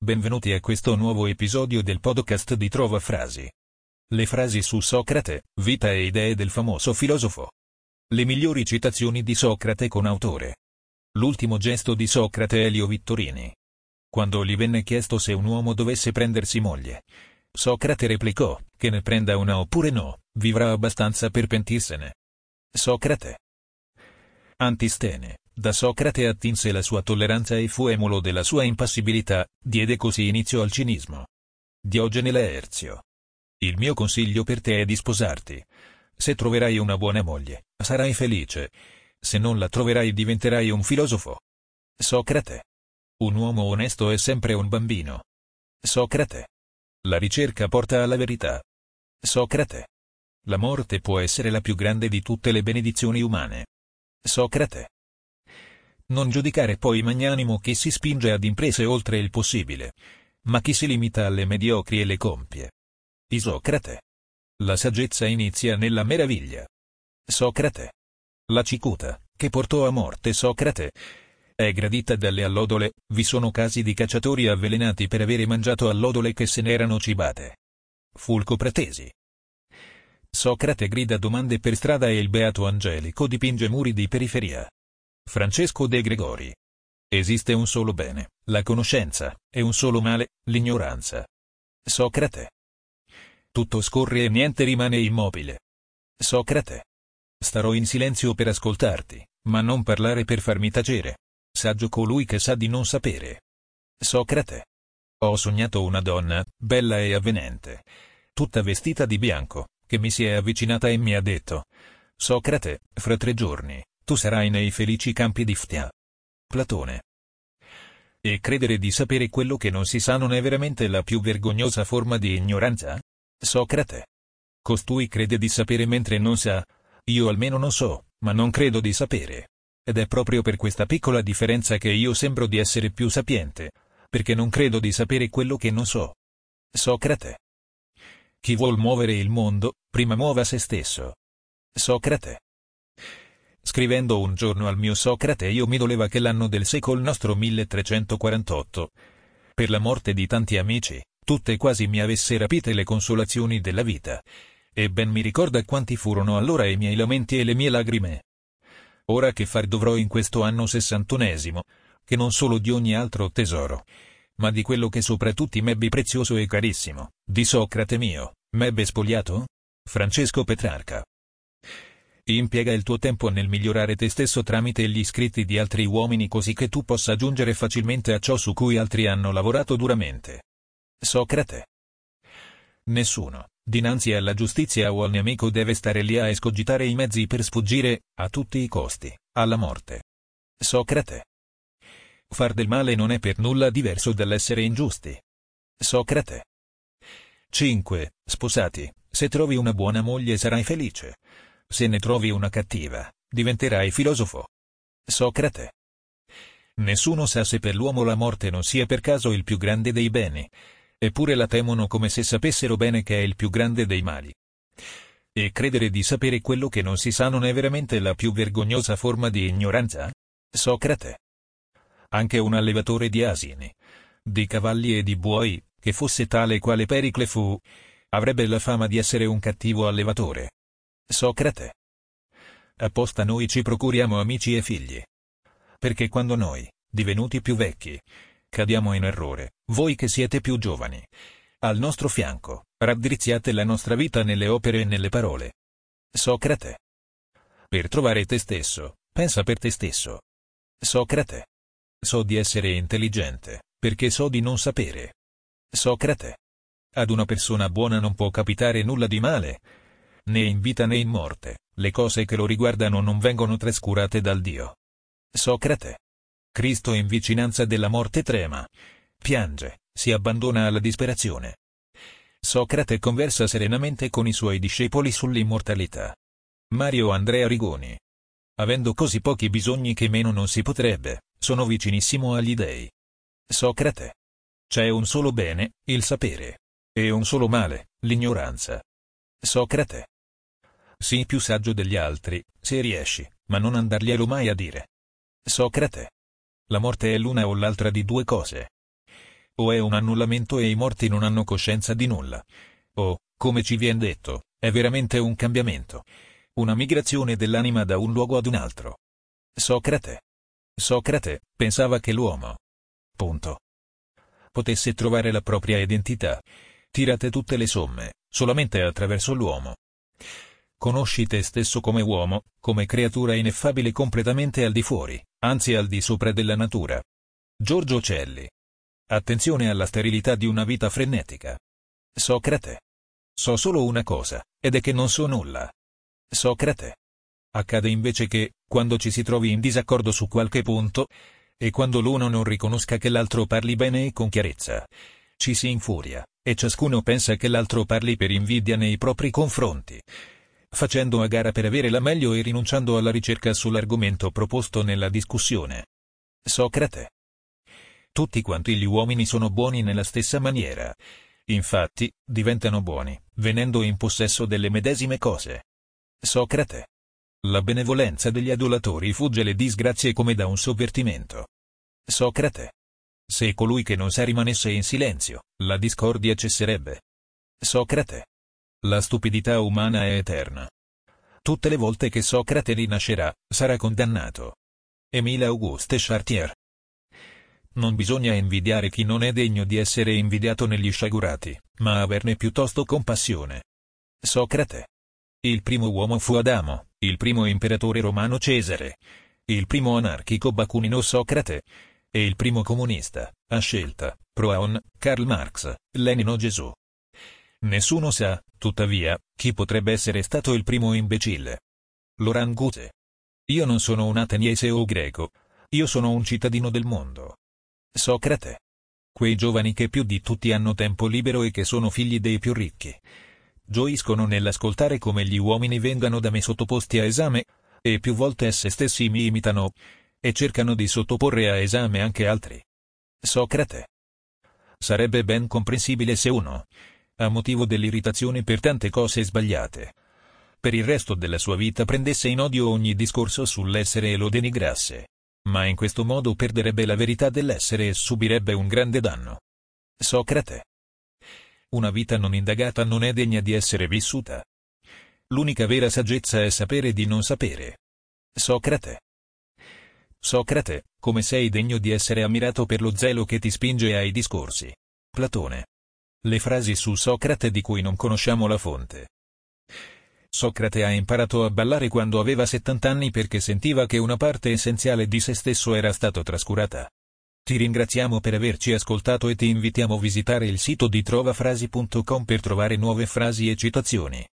Benvenuti a questo nuovo episodio del podcast di Trova Frasi. Le frasi su Socrate, vita e idee del famoso filosofo. Le migliori citazioni di Socrate con autore. L'ultimo gesto di Socrate Elio Vittorini. Quando gli venne chiesto se un uomo dovesse prendersi moglie, Socrate replicò, che ne prenda una oppure no, vivrà abbastanza per pentirsene. Socrate. Antistene, da Socrate attinse la sua tolleranza e fu emulo della sua impassibilità, diede così inizio al cinismo. Diogene Laerzio. Il mio consiglio per te è di sposarti. Se troverai una buona moglie, sarai felice. Se non la troverai diventerai un filosofo. Socrate. Un uomo onesto è sempre un bambino. Socrate. La ricerca porta alla verità. Socrate. La morte può essere la più grande di tutte le benedizioni umane. Socrate. Non giudicare poi magnanimo chi si spinge ad imprese oltre il possibile, ma chi si limita alle mediocri e le compie. Isocrate. La saggezza inizia nella meraviglia. Socrate. La cicuta, che portò a morte Socrate, è gradita dalle allodole, vi sono casi di cacciatori avvelenati per avere mangiato allodole che se n'erano cibate. Fulco Pratesi. Socrate grida domande per strada e il beato Angelico dipinge muri di periferia. Francesco De Gregori. Esiste un solo bene, la conoscenza, e un solo male, l'ignoranza. Socrate. Tutto scorre e niente rimane immobile. Socrate. Starò in silenzio per ascoltarti, ma non parlare per farmi tacere. Saggio colui che sa di non sapere. Socrate. Ho sognato una donna, bella e avvenente, tutta vestita di bianco, che mi si è avvicinata e mi ha detto, Socrate, fra tre giorni, tu sarai nei felici campi di Ftia. Platone. E credere di sapere quello che non si sa non è veramente la più vergognosa forma di ignoranza? Socrate. Costui crede di sapere mentre non sa. Io almeno non so, ma non credo di sapere. Ed è proprio per questa piccola differenza che io sembro di essere più sapiente, perché non credo di sapere quello che non so. Socrate. Chi vuol muovere il mondo, prima muova se stesso. Socrate. Scrivendo un giorno al mio Socrate io mi doleva che l'anno del secolo nostro 1348, per la morte di tanti amici, tutte quasi mi avesse rapite le consolazioni della vita. E ben mi ricorda quanti furono allora i miei lamenti e le mie lagrime. Ora che far dovrò in questo anno sessantunesimo, che non solo di ogni altro tesoro, ma di quello che sopra tutti m'ebbi prezioso e carissimo, di Socrate mio, m'ebbe spogliato? Francesco Petrarca. Impiega il tuo tempo nel migliorare te stesso tramite gli scritti di altri uomini così che tu possa giungere facilmente a ciò su cui altri hanno lavorato duramente. Socrate. Nessuno, dinanzi alla giustizia o al nemico deve stare lì a escogitare i mezzi per sfuggire, a tutti i costi, alla morte. Socrate. Far del male non è per nulla diverso dall'essere ingiusti. Socrate. 5. Sposati. Se trovi una buona moglie sarai felice. Se ne trovi una cattiva, diventerai filosofo. Socrate. Nessuno sa se per l'uomo la morte non sia per caso il più grande dei beni, eppure la temono come se sapessero bene che è il più grande dei mali. E credere di sapere quello che non si sa non è veramente la più vergognosa forma di ignoranza? Socrate. Anche un allevatore di asini, di cavalli e di buoi, che fosse tale quale Pericle fu, avrebbe la fama di essere un cattivo allevatore. Socrate. Apposta noi ci procuriamo amici e figli. Perché quando noi, divenuti più vecchi, cadiamo in errore, voi che siete più giovani, al nostro fianco, raddrizziate la nostra vita nelle opere e nelle parole. Socrate. Per trovare te stesso, pensa per te stesso. Socrate. So di essere intelligente, perché so di non sapere. Socrate. Ad una persona buona non può capitare nulla di male, né in vita né in morte, le cose che lo riguardano non vengono trascurate dal Dio. Socrate. Cristo in vicinanza della morte trema, piange, si abbandona alla disperazione. Socrate conversa serenamente con i suoi discepoli sull'immortalità. Mario Andrea Rigoni. Avendo così pochi bisogni che meno non si potrebbe, sono vicinissimo agli dei. Socrate. C'è un solo bene, il sapere. E un solo male, l'ignoranza. Socrate. Sii più saggio degli altri, se riesci, ma non andarglielo mai a dire. Socrate. La morte è l'una o l'altra di due cose. o è un annullamento e i morti non hanno coscienza di nulla. O, come ci viene detto, è veramente un cambiamento. Una migrazione dell'anima da un luogo ad un altro. Socrate. Socrate pensava che l'uomo. Punto. Potesse trovare la propria identità. Tirate tutte le somme, solamente attraverso l'uomo. Conosci te stesso come uomo, come creatura ineffabile completamente al di fuori, anzi al di sopra della natura. Giorgio Celli. Attenzione alla sterilità di una vita frenetica. Socrate. So solo una cosa, ed è che non so nulla. Socrate. Accade invece che, quando ci si trovi in disaccordo su qualche punto, e quando l'uno non riconosca che l'altro parli bene e con chiarezza, ci si infuria, e ciascuno pensa che l'altro parli per invidia nei propri confronti facendo a gara per avere la meglio e rinunciando alla ricerca sull'argomento proposto nella discussione. Socrate. Tutti quanti gli uomini sono buoni nella stessa maniera. Infatti, diventano buoni, venendo in possesso delle medesime cose. Socrate. La benevolenza degli adulatori fugge le disgrazie come da un sovvertimento. Socrate. Se colui che non sa rimanesse in silenzio, la discordia cesserebbe. Socrate. La stupidità umana è eterna. Tutte le volte che Socrate rinascerà, sarà condannato. Emile Auguste Chartier. Non bisogna invidiare chi non è degno di essere invidiato negli sciagurati, ma averne piuttosto compassione. Socrate. Il primo uomo fu Adamo, il primo imperatore romano Cesare, il primo anarchico Bakunino Socrate, e il primo comunista, a scelta, Proaon, Karl Marx, Lenino Gesù. Nessuno sa, tuttavia, chi potrebbe essere stato il primo imbecille. L'orangute. Io non sono un ateniese o greco. Io sono un cittadino del mondo. Socrate. Quei giovani che più di tutti hanno tempo libero e che sono figli dei più ricchi. Gioiscono nell'ascoltare come gli uomini vengano da me sottoposti a esame, e più volte esse stessi mi imitano, e cercano di sottoporre a esame anche altri. Socrate. Sarebbe ben comprensibile se uno, a motivo dell'irritazione per tante cose sbagliate. Per il resto della sua vita prendesse in odio ogni discorso sull'essere e lo denigrasse. Ma in questo modo perderebbe la verità dell'essere e subirebbe un grande danno. Socrate. Una vita non indagata non è degna di essere vissuta. L'unica vera saggezza è sapere di non sapere. Socrate. Socrate, come sei degno di essere ammirato per lo zelo che ti spinge ai discorsi. Platone. Le frasi su Socrate di cui non conosciamo la fonte. Socrate ha imparato a ballare quando aveva 70 anni perché sentiva che una parte essenziale di se stesso era stato trascurata. Ti ringraziamo per averci ascoltato e ti invitiamo a visitare il sito di trovafrasi.com per trovare nuove frasi e citazioni.